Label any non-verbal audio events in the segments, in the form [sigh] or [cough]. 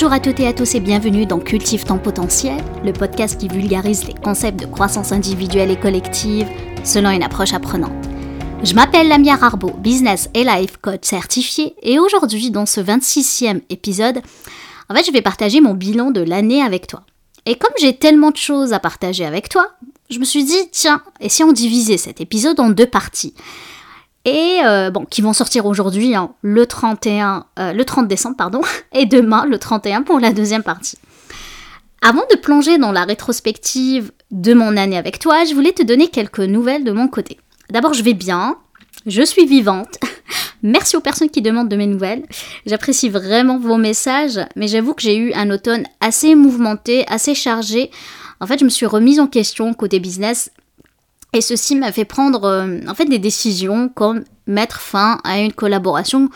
Bonjour à toutes et à tous et bienvenue dans Cultive ton potentiel, le podcast qui vulgarise les concepts de croissance individuelle et collective selon une approche apprenante. Je m'appelle Lamia Arbo, business et life coach certifié, et aujourd'hui, dans ce 26e épisode, en fait, je vais partager mon bilan de l'année avec toi. Et comme j'ai tellement de choses à partager avec toi, je me suis dit, tiens, et si on divisait cet épisode en deux parties? Et euh, bon, qui vont sortir aujourd'hui, hein, le 31, euh, le 30 décembre, pardon, [laughs] et demain, le 31 pour la deuxième partie. Avant de plonger dans la rétrospective de mon année avec toi, je voulais te donner quelques nouvelles de mon côté. D'abord, je vais bien, je suis vivante. [laughs] Merci aux personnes qui demandent de mes nouvelles. J'apprécie vraiment vos messages, mais j'avoue que j'ai eu un automne assez mouvementé, assez chargé. En fait, je me suis remise en question côté business et ceci m'a fait prendre euh, en fait des décisions comme mettre fin à une collaboration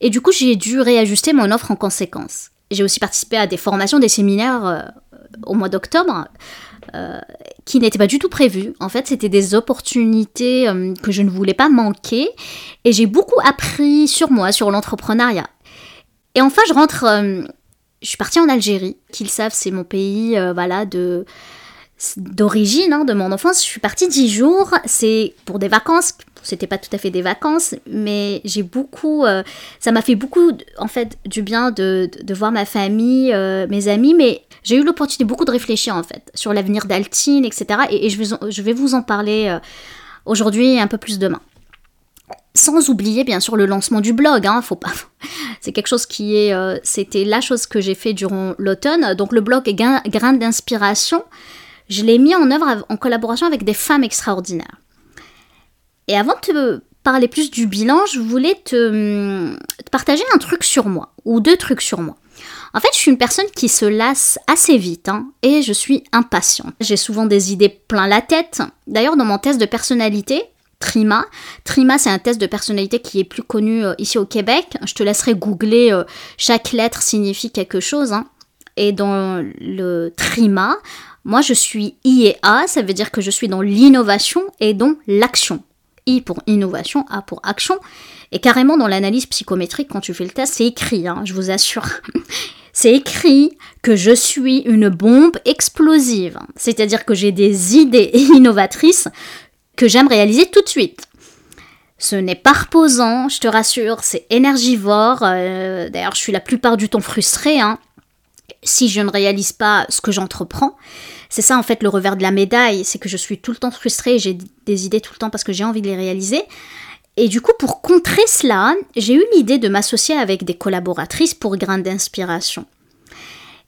et du coup j'ai dû réajuster mon offre en conséquence. J'ai aussi participé à des formations, des séminaires euh, au mois d'octobre euh, qui n'étaient pas du tout prévus. En fait, c'était des opportunités que je ne voulais pas manquer et j'ai beaucoup appris sur moi, sur l'entrepreneuriat. Et enfin, je rentre, je suis partie en Algérie. Qu'ils savent, c'est mon pays, voilà, de d'origine hein, de mon enfance. Je suis partie dix jours. C'est pour des vacances. C'était pas tout à fait des vacances, mais j'ai beaucoup. Euh, ça m'a fait beaucoup, en fait, du bien de, de, voir ma famille, euh, mes amis, mais j'ai eu l'opportunité beaucoup de réfléchir, en fait, sur l'avenir d'Altine, etc. Et, je, vais, vous en parler euh, aujourd'hui et un peu plus demain. Sans oublier, bien sûr, le lancement du blog. Hein, faut pas. [laughs] C'est quelque chose qui est. C'était la chose que j'ai fait durant l'automne. Donc, le blog est grain d'inspiration je l'ai mis en œuvre en collaboration avec des femmes extraordinaires. Et avant de te parler plus du bilan, je voulais te, partager un truc sur moi, ou deux trucs sur moi. En fait, je suis une personne qui se lasse assez vite hein, et je suis impatiente. J'ai souvent des idées plein la tête. D'ailleurs, dans mon test de personnalité, Trima. Trima, c'est un test de personnalité qui est plus connu euh, ici au Québec. Je te laisserai googler, euh, chaque lettre signifie quelque chose. Hein. Et dans le Trima, moi, je suis I et A, ça veut dire que je suis dans l'innovation et dans l'action. I pour innovation, A pour action. Et carrément dans l'analyse psychométrique, quand tu fais le test, c'est écrit, hein, je vous assure. [laughs] c'est écrit que je suis une bombe explosive. C'est-à-dire que j'ai des idées [laughs] innovatrices que j'aime réaliser tout de suite. Ce n'est pas reposant, je te rassure, c'est énergivore. Euh, d'ailleurs, je suis la plupart du temps frustrée. Hein si je ne réalise pas ce que j'entreprends. C'est ça en fait le revers de la médaille, c'est que je suis tout le temps frustrée, j'ai des idées tout le temps parce que j'ai envie de les réaliser. Et du coup, pour contrer cela, j'ai eu l'idée de m'associer avec des collaboratrices pour grain d'inspiration.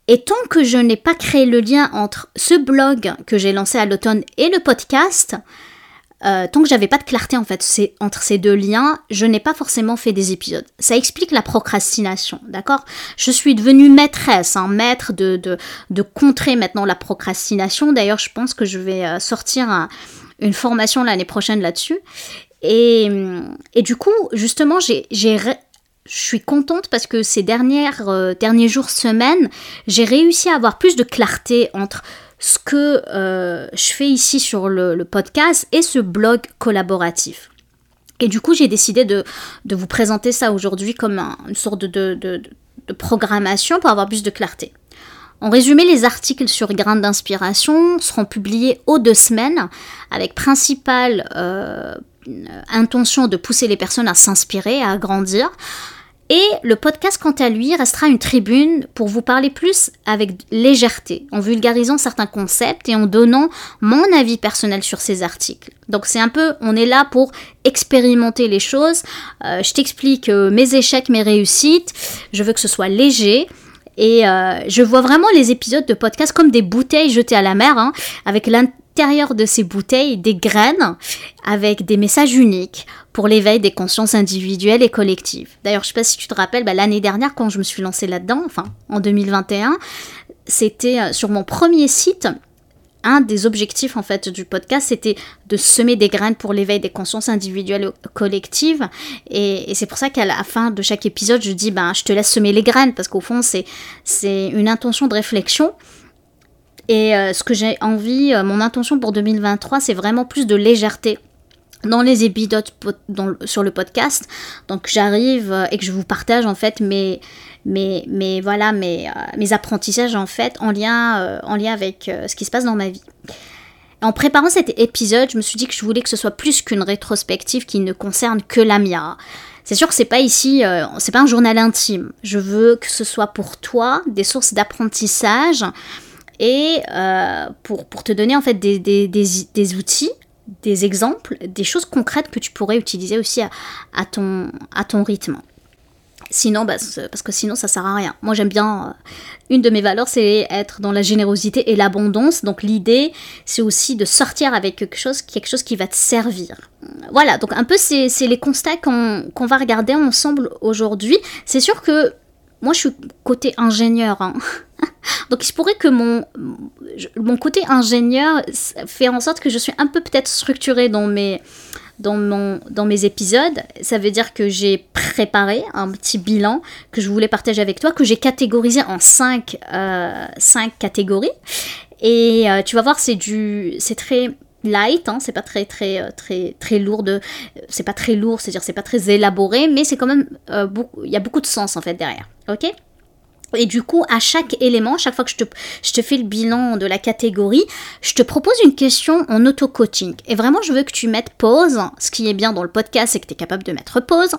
Et tant que je n'ai pas créé le lien entre ce blog que j'ai lancé à l'automne et le podcast, euh, tant que j'avais pas de clarté en fait entre ces deux liens, je n'ai pas forcément fait des épisodes. Ça explique la procrastination, d'accord? Je suis devenue maîtresse, hein, maître de, de, contrer maintenant la procrastination. D'ailleurs, je pense que je vais euh, sortir une formation l'année prochaine là-dessus. Et, et, du coup, justement, j'ai je suis contente parce que ces dernières, euh, derniers jours, semaines, j'ai réussi à avoir plus de clarté entre ce que euh, je fais ici sur le, podcast et ce blog collaboratif. Et du coup, j'ai décidé de, vous présenter ça aujourd'hui comme une sorte de, programmation pour avoir plus de clarté. En résumé, les articles sur Grain d'inspiration seront publiés aux deux semaines avec principale euh, intention de pousser les personnes à s'inspirer, à grandir. Et le podcast, quant à lui, restera une tribune pour vous parler plus avec légèreté, en vulgarisant certains concepts et en donnant mon avis personnel sur ces articles. Donc c'est un peu, on est là pour expérimenter les choses. Euh, je t'explique euh, mes échecs, mes réussites. Je veux que ce soit léger. Et euh, je vois vraiment les épisodes de podcast comme des bouteilles jetées à la mer, hein, avec de ces bouteilles des graines, avec des messages uniques pour l'éveil des consciences individuelles et collectives. D'ailleurs, je sais pas si tu te rappelles, bah, l'année dernière, quand je me suis lancée là-dedans, enfin en 2021, c'était euh, sur mon premier site, un des objectifs en fait du podcast, c'était de semer des graines pour l'éveil des consciences individuelles et collectives. Et, c'est pour ça qu'à la fin de chaque épisode, je dis, ben, je te laisse semer les graines, parce qu'au fond, c'est, c'est une intention de réflexion. Et euh, ce que j'ai envie, euh, mon intention pour 2023, c'est vraiment plus de légèreté dans les épisodes sur le podcast. Donc j'arrive euh, et que je vous partage en fait mes, mes, voilà, mes, euh, apprentissages en fait en lien, euh, en lien avec ce qui se passe dans ma vie. En préparant cet épisode, je me suis dit que je voulais que ce soit plus qu'une rétrospective qui ne concerne que la Mia. C'est sûr que c'est pas ici, c'est pas un journal intime. Je veux que ce soit pour toi des sources d'apprentissage et pour, pour, te donner en fait des, des, des, outils des exemples, des choses concrètes que tu pourrais utiliser aussi à, ton, à ton rythme. Sinon, bah, parce que sinon, ça sert à rien. Moi, j'aime bien. Euh, une de mes valeurs, c'est être dans la générosité et l'abondance. Donc, l'idée, c'est aussi de sortir avec quelque chose, quelque chose qui va te servir. Voilà. Donc, un peu, c'est les constats qu'on va regarder ensemble aujourd'hui. C'est sûr que moi, je suis côté ingénieur. Hein. [laughs] Donc, il se pourrait que mon, mon côté ingénieur fait en sorte que je suis un peu peut-être structurée dans mes, dans, mon, dans mes épisodes. Ça veut dire que j'ai préparé un petit bilan que je voulais partager avec toi, que j'ai catégorisé en cinq, euh, catégories. Et euh, tu vas voir, c'est du, c'est très light, hein, c'est pas très très euh, très très lourd de, c'est pas très lourd, c'est-à-dire c'est pas très élaboré, mais c'est quand même beaucoup, il y a beaucoup de sens en fait derrière, ok et du coup, à chaque élément, chaque fois que je te, je te fais le bilan de la catégorie, je te propose une question en auto-coaching. Et vraiment, je veux que tu mettes pause. Ce qui est bien dans le podcast, c'est que tu es capable de mettre pause.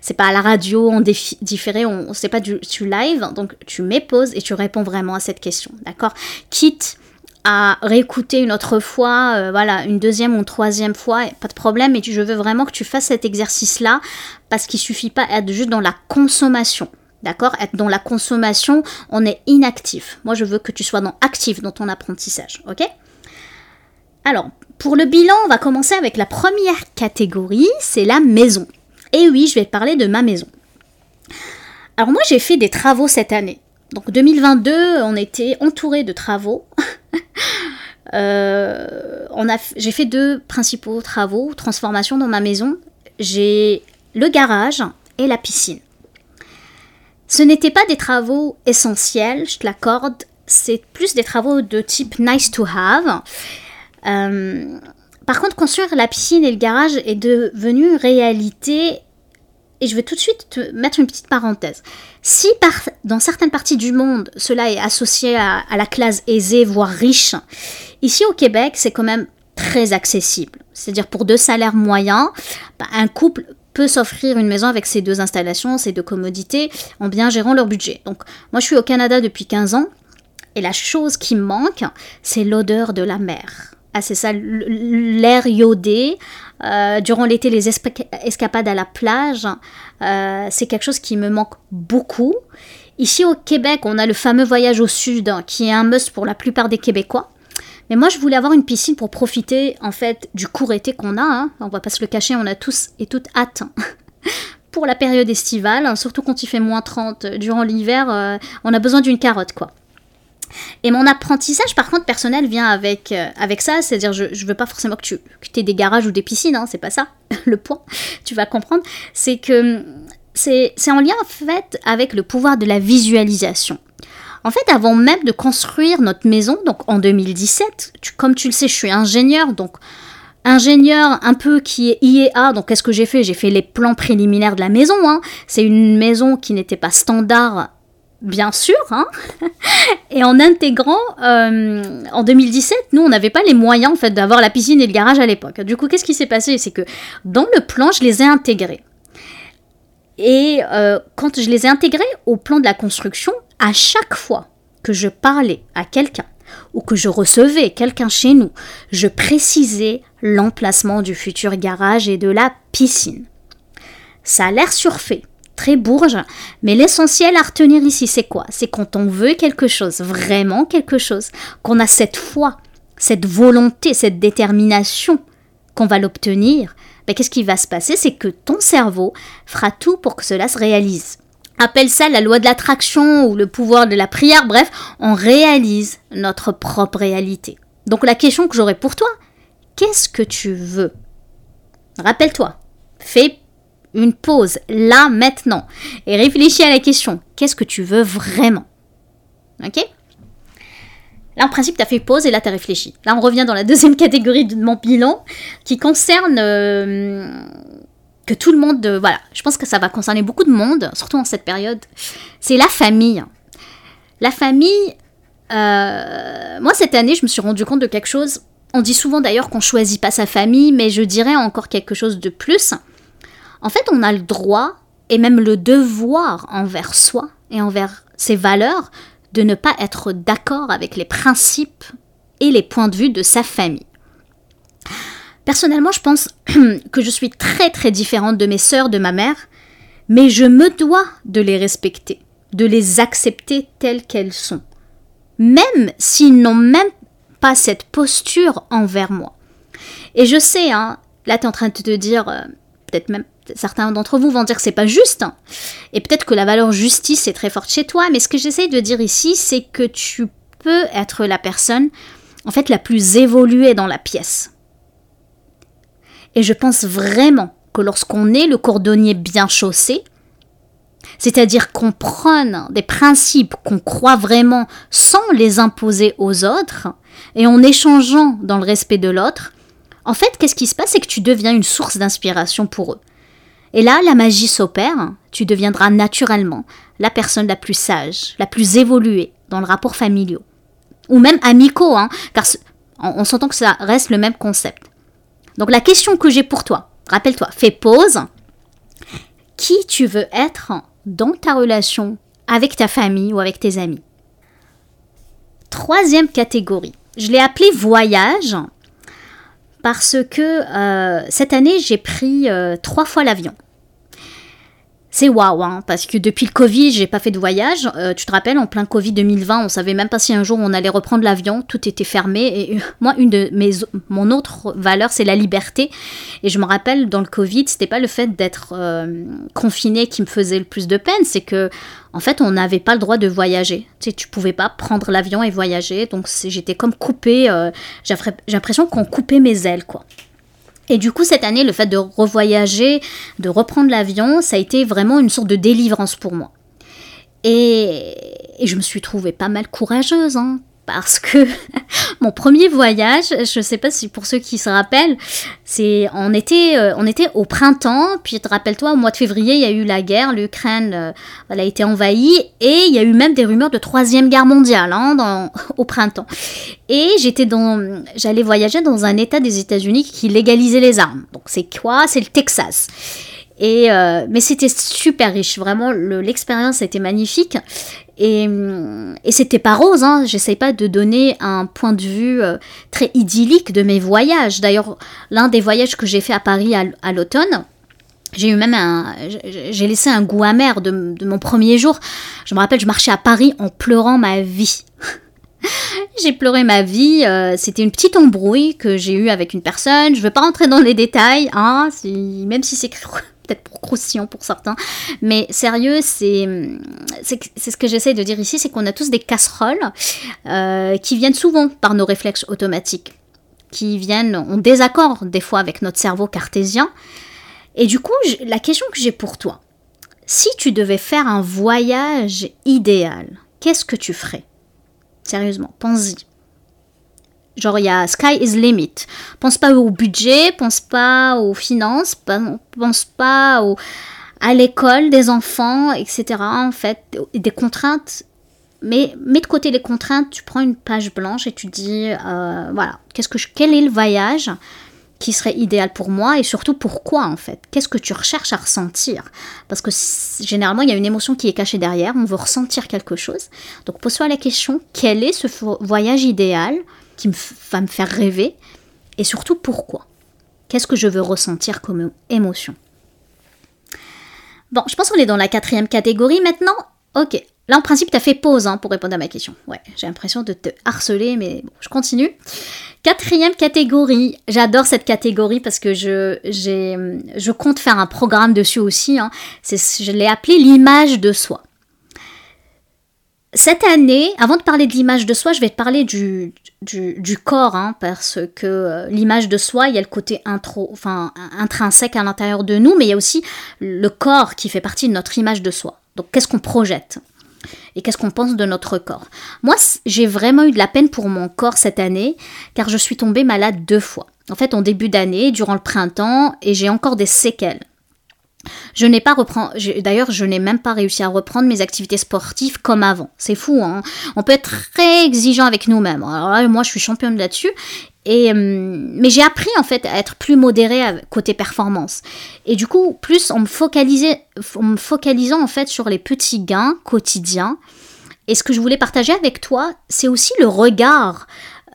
C'est pas à la radio, en différé, on, c'est pas du, live. Donc, tu mets pause et tu réponds vraiment à cette question. D'accord? Quitte à réécouter une autre fois, euh, voilà, une deuxième ou une troisième fois, pas de problème, mais je veux vraiment que tu fasses cet exercice-là parce qu'il suffit pas d'être juste dans la consommation. D'accord? Dans la consommation, on est inactif. Moi, je veux que tu sois dans actif dans ton apprentissage. Ok? Alors, pour le bilan, on va commencer avec la première catégorie, c'est la maison. Et oui, je vais parler de ma maison. Alors moi, j'ai fait des travaux cette année. Donc 2022, on était entouré de travaux. [laughs] Euh, j'ai fait deux principaux travaux, transformations dans ma maison. J'ai le garage et la piscine. Ce n'étaient pas des travaux essentiels, je te l'accorde, c'est plus des travaux de type nice to have. Euh, par contre, construire la piscine et le garage est devenu réalité. Et je vais tout de suite te mettre une petite parenthèse. Si dans certaines parties du monde, cela est associé à, la classe aisée, voire riche, ici au Québec, c'est quand même très accessible. C'est-à-dire pour deux salaires moyens, bah, un couple peut s'offrir une maison avec ces deux installations, ces deux commodités, en bien gérant leur budget. Donc moi je suis au Canada depuis 15 ans, et la chose qui manque, c'est l'odeur de la mer. Ah c'est ça, l'air iodé. Euh, durant l'été, les escapades à la plage, euh, c'est quelque chose qui me manque beaucoup. Ici au Québec, on a le fameux voyage au sud, qui est un must pour la plupart des Québécois. Mais moi, je voulais avoir une piscine pour profiter, en fait, du court été qu'on a. Hein. On va pas se le cacher, on a tous et toutes hâte [laughs] pour la période estivale, hein, surtout quand il fait moins 30 durant l'hiver, euh, on a besoin d'une carotte, quoi. Et mon apprentissage, par contre, personnel vient avec, euh, avec ça, c'est-à-dire je, je veux pas forcément que tu que aies des garages ou des piscines, hein, c'est pas ça [laughs] le point, tu vas comprendre. C'est que c'est en lien en fait avec le pouvoir de la visualisation. En fait, avant même de construire notre maison, donc en 2017, comme tu le sais, je suis ingénieur, donc ingénieur un peu qui est IEA. Donc qu'est-ce que j'ai fait? J'ai fait les plans préliminaires de la maison. Hein. C'est une maison qui n'était pas standard bien sûr, hein. [laughs] et en intégrant, euh, en 2017, nous, on n'avait pas les moyens, en fait, d'avoir la piscine et le garage à l'époque. Du coup, qu'est-ce qui s'est passé? C'est que dans le plan, je les ai intégrés. Et euh, quand je les ai intégrés au plan de la construction, à chaque fois que je parlais à quelqu'un ou que je recevais quelqu'un chez nous, je précisais l'emplacement du futur garage et de la piscine. Ça a l'air surfait, très bourge, mais l'essentiel à retenir ici, c'est quoi? C'est quand on veut quelque chose, vraiment quelque chose, qu'on a cette foi, cette volonté, cette détermination qu'on va l'obtenir, ben, qu'est-ce qui va se passer? C'est que ton cerveau fera tout pour que cela se réalise. Appelle ça la loi de l'attraction ou le pouvoir de la prière, bref, on réalise notre propre réalité. Donc la question que j'aurais pour toi, qu'est-ce que tu veux? Rappelle-toi, fais une pause là maintenant et réfléchis à la question, qu'est-ce que tu veux vraiment? Ok? Là, en principe, tu as fait pause et là, tu as réfléchi. Là, on revient dans la deuxième [laughs] catégorie de mon bilan qui concerne euh, que tout le monde. Voilà, je pense que ça va concerner beaucoup de monde, surtout en cette période. C'est la famille. La famille. Euh, moi, cette année, je me suis rendu compte de quelque chose. On dit souvent d'ailleurs qu'on choisit pas sa famille, mais je dirais encore quelque chose de plus. En fait, on a le droit et même le devoir envers soi et envers ses valeurs de ne pas être d'accord avec les principes et les points de vue de sa famille. Personnellement, je pense [clears throat] que je suis très très différente de mes sœurs, de ma mère, mais je me dois de les respecter, de les accepter telles qu'elles sont, même s'ils n'ont même pas cette posture envers moi. Et je sais, hein, là tu es en train de te dire, euh, peut-être même certains d'entre vous vont dire que c'est pas juste, hein. et peut-être que la valeur justice est très forte chez toi, mais ce que j'essaie de dire ici, c'est que tu peux être la personne, en fait, la plus évoluée dans la pièce. Et je pense vraiment que lorsqu'on est le cordonnier bien chaussé, c'est-à-dire qu'on prenne des principes qu'on croit vraiment sans les imposer aux autres, et en échangeant dans le respect de l'autre, en fait, qu'est-ce qui se passe? C'est que tu deviens une source d'inspiration pour eux. Et là, la magie s'opère, tu deviendras naturellement la personne la plus sage, la plus évoluée dans le rapport familial. Ou même amicaux, hein, car on, s'entend que ça reste le même concept. Donc la question que j'ai pour toi, rappelle-toi, fais pause. Qui tu veux être dans ta relation avec ta famille ou avec tes amis? Troisième catégorie, je l'ai appelée voyage parce que euh, cette année j'ai pris euh, trois fois l'avion c'est waouh, hein, parce que depuis le Covid, j'ai pas fait de voyage. Euh, tu te rappelles, en plein Covid 2020, on savait même pas si un jour on allait reprendre l'avion, tout était fermé. Et euh, moi, une de mes, mon autre valeur, c'est la liberté. Et je me rappelle, dans le Covid, c'était pas le fait d'être euh, confiné qui me faisait le plus de peine, c'est que en fait, on n'avait pas le droit de voyager. Tu sais, tu pouvais pas prendre l'avion et voyager, donc j'étais comme coupée. j'ai l'impression qu'on coupait mes ailes, quoi. Et du coup, cette année, le fait de revoyager, de reprendre l'avion, ça a été vraiment une sorte de délivrance pour moi. Et, je me suis trouvée pas mal courageuse, hein, parce que [laughs] mon premier voyage, je ne sais pas si pour ceux qui se rappellent, c'est on était euh, on était au printemps, puis rappelle-toi au mois de février il y a eu la guerre, l'Ukraine euh, a été envahie et il y a eu même des rumeurs de troisième guerre mondiale hein, [laughs] au printemps. Et j'étais dans j'allais voyager dans un État des États-Unis qui légalisait les armes. Donc c'est quoi? C'est le Texas. Euh, mais c'était super riche, vraiment l'expérience était magnifique. Et, et c'était pas rose, hein. j'essaye pas de donner un point de vue euh, très idyllique de mes voyages. D'ailleurs, l'un des voyages que j'ai fait à Paris à, l'automne, j'ai eu même un. J'ai laissé un goût amer de, mon premier jour. Je me rappelle, je marchais à Paris en pleurant ma vie. [laughs] j'ai pleuré ma vie. Euh, c'était une petite embrouille que j'ai eue avec une personne. Je vais pas rentrer dans les détails, hein, même si c'est peut-être pour croustillant pour certains. Mais sérieux, c'est ce que j'essaie de dire ici, c'est qu'on a tous des casseroles euh, qui viennent souvent par nos réflexes automatiques, qui viennent en désaccord des fois avec notre cerveau cartésien. Et du coup, la question que j'ai pour toi, si tu devais faire un voyage idéal, qu'est-ce que tu ferais? Sérieusement, pense-y. Genre, il y a sky is limit. Pense pas au budget, pense pas aux finances, pense pas à l'école des enfants, etc. En fait, des contraintes. Mais mets de côté les contraintes, tu prends une page blanche et tu dis, euh, voilà, qu'est-ce que quel est le voyage qui serait idéal pour moi et surtout pourquoi en fait? Qu'est-ce que tu recherches à ressentir? Parce que généralement il y a une émotion qui est cachée derrière, on veut ressentir quelque chose. Donc pose-toi la question, quel est ce voyage idéal qui va me faire rêver et surtout pourquoi? Qu'est-ce que je veux ressentir comme émotion? Bon, je pense qu'on est dans la quatrième catégorie maintenant. Ok, là en principe tu as fait pause hein, pour répondre à ma question. Ouais, j'ai l'impression de te harceler, mais bon, je continue. Quatrième catégorie, j'adore cette catégorie parce que je, je compte faire un programme dessus aussi. Hein. je l'ai appelé l'image de soi. Cette année, avant de parler de l'image de soi, je vais te parler du, du, corps, hein, parce que euh, l'image de soi, il y a le côté intro, enfin, intrinsèque à l'intérieur de nous, mais il y a aussi le corps qui fait partie de notre image de soi. Donc qu'est-ce qu'on projette et qu'est-ce qu'on pense de notre corps? Moi, j'ai vraiment eu de la peine pour mon corps cette année, car je suis tombée malade deux fois. En fait, en début d'année, durant le printemps, et j'ai encore des séquelles. Je n'ai pas reprendre, d'ailleurs, je n'ai même pas réussi à reprendre mes activités sportives comme avant. C'est fou, hein. On peut être très exigeant avec nous-mêmes. Alors là, moi, je suis championne là-dessus. Et, euh, mais j'ai appris en fait à être plus modérée côté performance. Et du coup, plus en me, en me focalisant en fait sur les petits gains quotidiens. Et ce que je voulais partager avec toi, c'est aussi le regard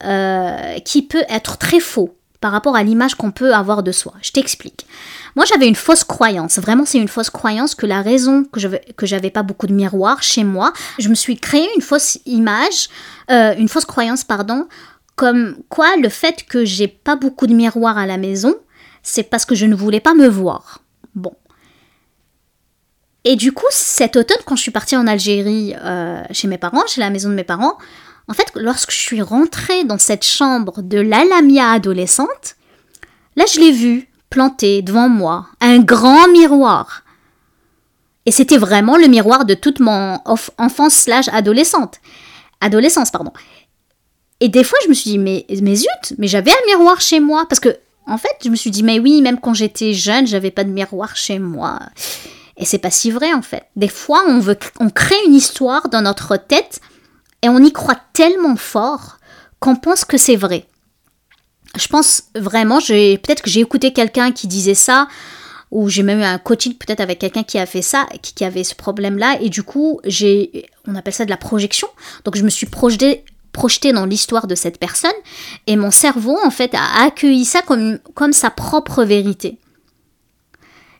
euh, qui peut être très faux par rapport à l'image qu'on peut avoir de soi. Je t'explique. Moi, j'avais une fausse croyance. Vraiment, c'est une fausse croyance que la raison que j'avais pas beaucoup de miroirs chez moi, je me suis créé une fausse image, euh, une fausse croyance, pardon, comme quoi le fait que j'ai pas beaucoup de miroirs à la maison, c'est parce que je ne voulais pas me voir. Bon. Et du coup, cet automne, quand je suis partie en Algérie euh, chez mes parents, chez la maison de mes parents, en fait, lorsque je suis rentrée dans cette chambre de l'Alamia adolescente, là, je l'ai vu planté devant moi, un grand miroir. Et c'était vraiment le miroir de toute mon enfance slash adolescente. Adolescence, pardon. Et des fois, je me suis dit, mais, mais zut, mais j'avais un miroir chez moi. Parce que, en fait, je me suis dit, mais oui, même quand j'étais jeune, j'avais pas de miroir chez moi. Et c'est pas si vrai, en fait. Des fois, on, veut, on crée une histoire dans notre tête et on y croit tellement fort qu'on pense que c'est vrai. Je pense vraiment, peut-être que j'ai écouté quelqu'un qui disait ça, ou j'ai même eu un coaching peut-être avec quelqu'un qui a fait ça, qui, avait ce problème-là, et du coup, j'ai, on appelle ça de la projection. Donc je me suis projeté projeté dans l'histoire de cette personne, et mon cerveau, en fait, a accueilli ça comme, comme sa propre vérité.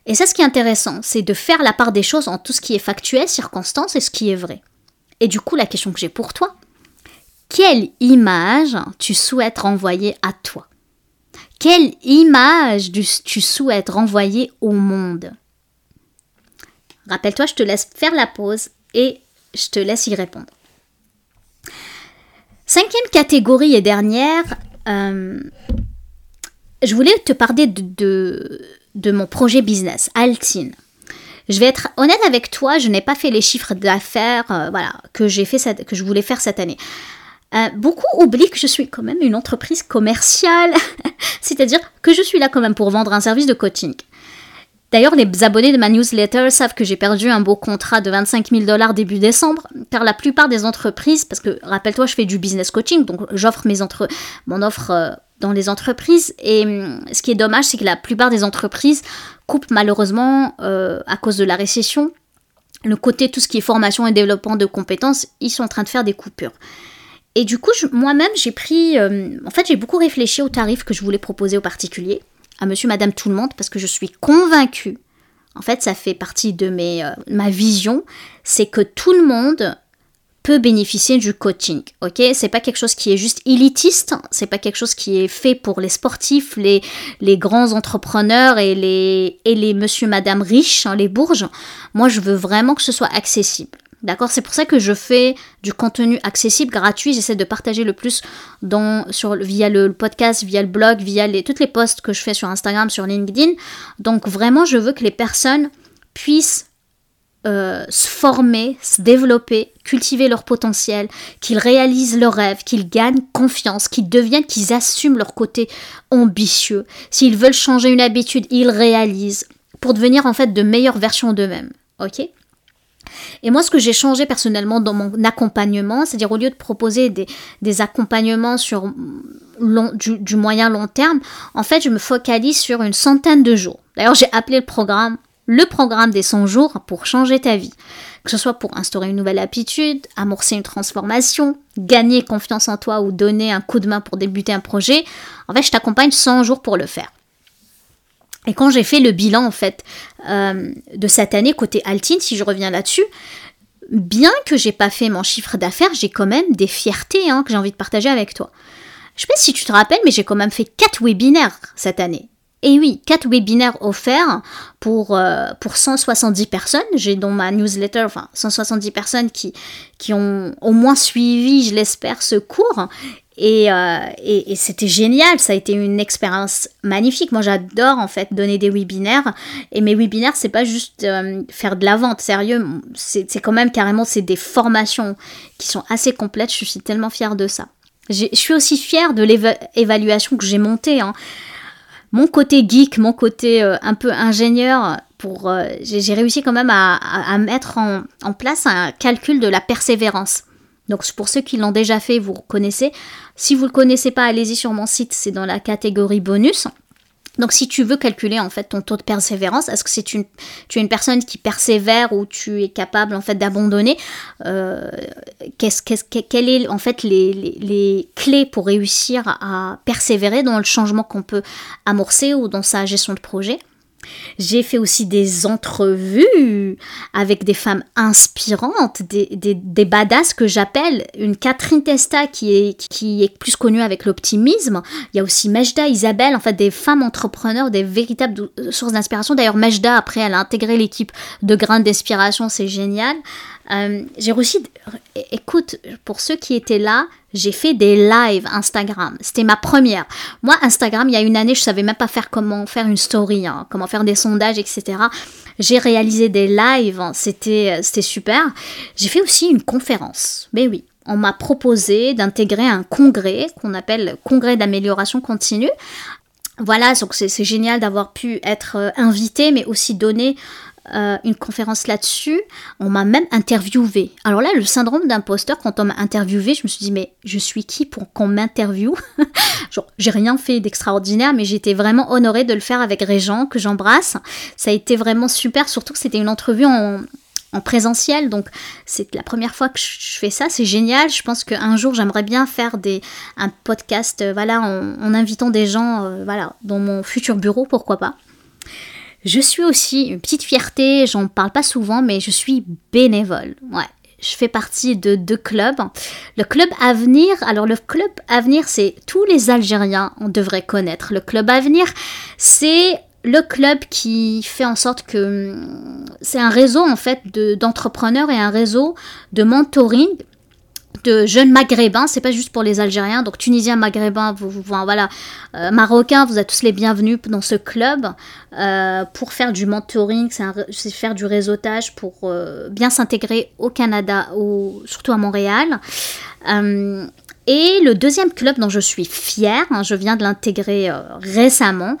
Et ça, ce qui est intéressant, c'est de faire la part des choses en tout ce qui est factuel, circonstance, et ce qui est vrai. Et du coup, la question que j'ai pour toi, quelle image tu souhaites renvoyer à toi? Quelle image tu souhaites renvoyer au monde? Rappelle-toi, je te laisse faire la pause et je te laisse y répondre. Cinquième catégorie et dernière, euh, je voulais te parler de, de mon projet business, Altine. Je vais être honnête avec toi, je n'ai pas fait les chiffres d'affaires euh, voilà, que, j'ai fait que je voulais faire cette année. Euh, beaucoup oublient que je suis quand même une entreprise commerciale, [laughs] c'est-à-dire que je suis là quand même pour vendre un service de coaching. D'ailleurs, les abonnés de ma newsletter savent que j'ai perdu un beau contrat de 25 000 dollars début décembre, car la plupart des entreprises, parce que rappelle-toi, je fais du business coaching, donc j'offre mes entre... mon offre euh, dans les entreprises, et hum, ce qui est dommage, c'est que la plupart des entreprises coupent malheureusement euh, à cause de la récession. Le côté tout ce qui est formation et développement de compétences, ils sont en train de faire des coupures. Et du coup, moi-même, j'ai pris. Euh, en fait, j'ai beaucoup réfléchi aux tarifs que je voulais proposer aux particuliers, à monsieur, madame, tout le monde, parce que je suis convaincue. En fait, ça fait partie de mes, euh, ma vision, c'est que tout le monde peut bénéficier du coaching. Ok, c'est pas quelque chose qui est juste élitiste, c'est pas quelque chose qui est fait pour les sportifs, les, les grands entrepreneurs et les, et les monsieur, madame riches, hein, les bourges. Moi, je veux vraiment que ce soit accessible. D'accord C'est pour ça que je fais du contenu accessible, gratuit. J'essaie de partager le plus dans, sur, via le podcast, via le blog, via toutes les posts que je fais sur Instagram, sur LinkedIn. Donc vraiment, je veux que les personnes puissent euh, se former, se développer, cultiver leur potentiel, qu'ils réalisent leurs rêves, qu'ils gagnent confiance, qu'ils deviennent, qu'ils assument leur côté ambitieux. S'ils veulent changer une habitude, ils réalisent pour devenir en fait de meilleures versions d'eux-mêmes. Ok? Et moi, ce que j'ai changé personnellement dans mon accompagnement, c'est-à-dire au lieu de proposer des, accompagnements sur du, du, moyen long terme, en fait, je me focalise sur une centaine de jours. D'ailleurs, j'ai appelé le programme le programme des 100 jours pour changer ta vie. Que ce soit pour instaurer une nouvelle habitude, amorcer une transformation, gagner confiance en toi ou donner un coup de main pour débuter un projet, en fait, je t'accompagne 100 jours pour le faire. Et quand j'ai fait le bilan en fait euh, de cette année côté Altine, si je reviens là-dessus, bien que j'ai pas fait mon chiffre d'affaires, j'ai quand même des fiertés hein, que j'ai envie de partager avec toi. Je sais pas si tu te rappelles, mais j'ai quand même fait 4 webinaires cette année. Et oui, 4 webinaires offerts pour, euh, pour 170 personnes. J'ai dans ma newsletter, enfin 170 personnes qui, qui ont au moins suivi, je l'espère, ce cours. Euh, et, et, c'était génial, ça a été une expérience magnifique. Moi, j'adore en fait donner des webinaires. Et mes webinaires, c'est pas juste euh, faire de la vente, sérieux. C'est quand même carrément, c'est des formations qui sont assez complètes. Je suis tellement fière de ça. Je suis aussi fière de l'évaluation que j'ai montée. Hein. Mon côté geek, mon côté euh, un peu ingénieur, pour j'ai réussi quand même à, à, mettre en, en place un calcul de la persévérance. Donc pour ceux qui l'ont déjà fait, vous connaissez. Si vous ne le connaissez pas, allez-y sur mon site, c'est dans la catégorie bonus. Donc si tu veux calculer en fait ton taux de persévérance, est-ce que c'est une tu es une personne qui persévère ou tu es capable en fait d'abandonner euh, Quelles est en fait les, clés pour réussir à persévérer dans le changement qu'on peut amorcer ou dans sa gestion de projet? J'ai fait aussi des entrevues avec des femmes inspirantes, des, des, badass que j'appelle. Une Catherine Testa qui est, qui est plus connue avec l'optimisme. Il y a aussi Majda, Isabelle, en fait des femmes entrepreneurs, des véritables sources d'inspiration. D'ailleurs, Majda, après, elle a intégré l'équipe de Grains d'inspiration, c'est génial. Euh, j'ai aussi, écoute, pour ceux qui étaient là, j'ai fait des lives Instagram. C'était ma première. Moi, Instagram, il y a une année, je savais même pas faire comment faire une story, hein, comment faire des sondages, etc. J'ai réalisé des lives, hein, c'était, c'était super. J'ai fait aussi une conférence. Mais oui, on m'a proposé d'intégrer un congrès qu'on appelle congrès d'amélioration continue. Voilà, donc c'est, c'est génial d'avoir pu être euh, invité, mais aussi donner euh, une conférence là-dessus. On m'a même interviewé. Alors là, le syndrome d'imposteur, quand on m'a interviewé, je me suis dit, mais je suis qui pour qu'on m'interviewe? J'ai rien fait d'extraordinaire, mais j'étais vraiment honorée de le faire avec Régent, que j'embrasse. Ça a été vraiment super, surtout que c'était une entrevue en, présentiel, donc c'est la première fois que je fais ça, c'est génial. Je pense qu'un jour j'aimerais bien faire des, un podcast, euh, voilà, en, invitant des gens, euh, voilà, dans mon futur bureau, pourquoi pas. Je suis aussi une petite fierté, j'en parle pas souvent, mais je suis bénévole. Ouais, je fais partie de deux clubs. Le club Avenir, alors le club Avenir, c'est tous les Algériens, on devrait connaître. Le club Avenir, c'est le club qui fait en sorte que hum, c'est un réseau en fait d'entrepreneurs et un réseau de mentoring de jeunes maghrébins, c'est pas juste pour les Algériens, donc Tunisiens, Maghrébins, vous, vous voilà, euh, Marocains, vous êtes tous les bienvenus dans ce club euh, pour faire du mentoring, c'est faire du réseautage pour euh, bien s'intégrer au Canada, ou surtout à Montréal. et le deuxième club dont je suis fière, hein, je viens de l'intégrer récemment,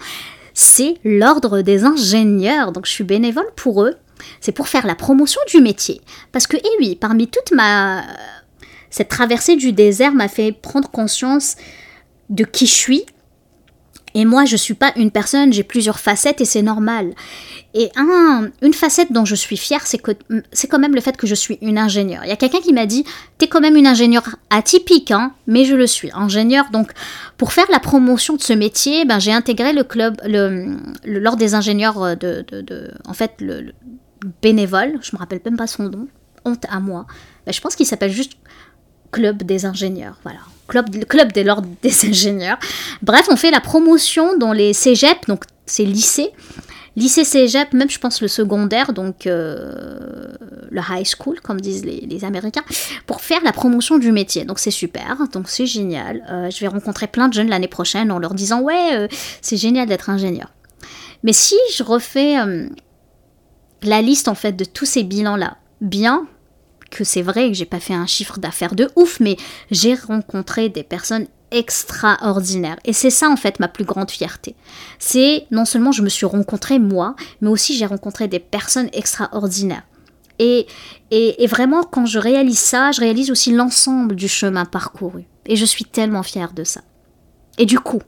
c'est l'Ordre des ingénieurs, donc je suis bénévole pour eux. C'est pour faire la promotion du métier. Parce que, eh oui, parmi toute ma cette traversée du désert m'a fait prendre conscience de qui je suis. Et moi, je ne suis pas une personne, j'ai plusieurs facettes et c'est normal. Et un, une facette dont je suis fière, c'est quand même le fait que je suis une ingénieure. Il y a quelqu'un qui m'a dit, tu es quand même une ingénieure atypique, hein, mais je le suis, ingénieure. Donc, pour faire la promotion de ce métier, ben, j'ai intégré le club, le, l'ordre des ingénieurs de, de, en fait, le, bénévole, je me rappelle même pas son nom, honte à moi. Ben, je pense qu'il s'appelle juste club des ingénieurs, voilà. Club, club de l'ordre [laughs] des ingénieurs. Bref, on fait la promotion dans les cégeps, donc c'est lycée. Lycée cégep, même je pense le secondaire, donc euh, le high school, comme disent les, Américains, pour faire la promotion du métier. Donc c'est super, donc c'est génial. Euh, je vais rencontrer plein de jeunes l'année prochaine en leur disant ouais, euh, c'est génial d'être ingénieur. Mais si je refais la liste en fait de tous ces bilans-là, bien, que c'est vrai que j'ai pas fait un chiffre d'affaires de ouf, mais j'ai rencontré des personnes extraordinaires. Et c'est ça en fait ma plus grande fierté. C'est non seulement je me suis rencontrée moi, mais aussi j'ai rencontré des personnes extraordinaires. Et, et, vraiment quand je réalise ça, je réalise aussi l'ensemble du chemin parcouru. Et je suis tellement fière de ça. Et du coup,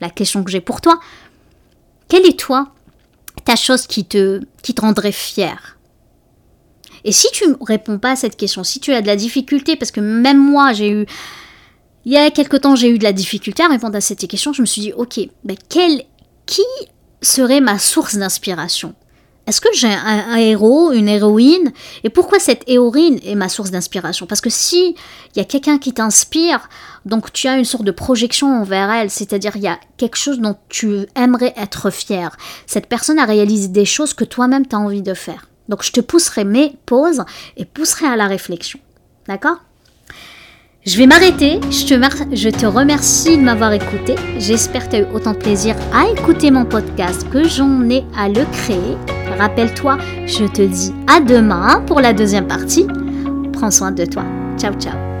la question que j'ai pour toi, quelle est toi ta chose qui te, qui te rendrait fière? Et si tu ne réponds pas à cette question, si tu as de la difficulté, parce que même moi, j'ai eu... Il y a quelque temps, j'ai eu de la difficulté à répondre à cette question, je me suis dit, ok, ben qui serait ma source d'inspiration? Est-ce que j'ai un, héros, une héroïne? Et pourquoi cette héroïne est ma source d'inspiration? Parce que si il y a quelqu'un qui t'inspire, donc tu as une sorte de projection envers elle, c'est-à-dire il y a quelque chose dont tu aimerais être fier. Cette personne a réalisé des choses que toi-même tu as envie de faire. Donc je te pousserai mes pauses et pousserai à la réflexion. D'accord? Je vais m'arrêter. Je te, je te remercie de m'avoir écouté. J'espère que tu as eu autant de plaisir à écouter mon podcast que j'en ai à le créer. Rappelle-toi, je te dis à demain pour la deuxième partie. Prends soin de toi. Ciao, ciao.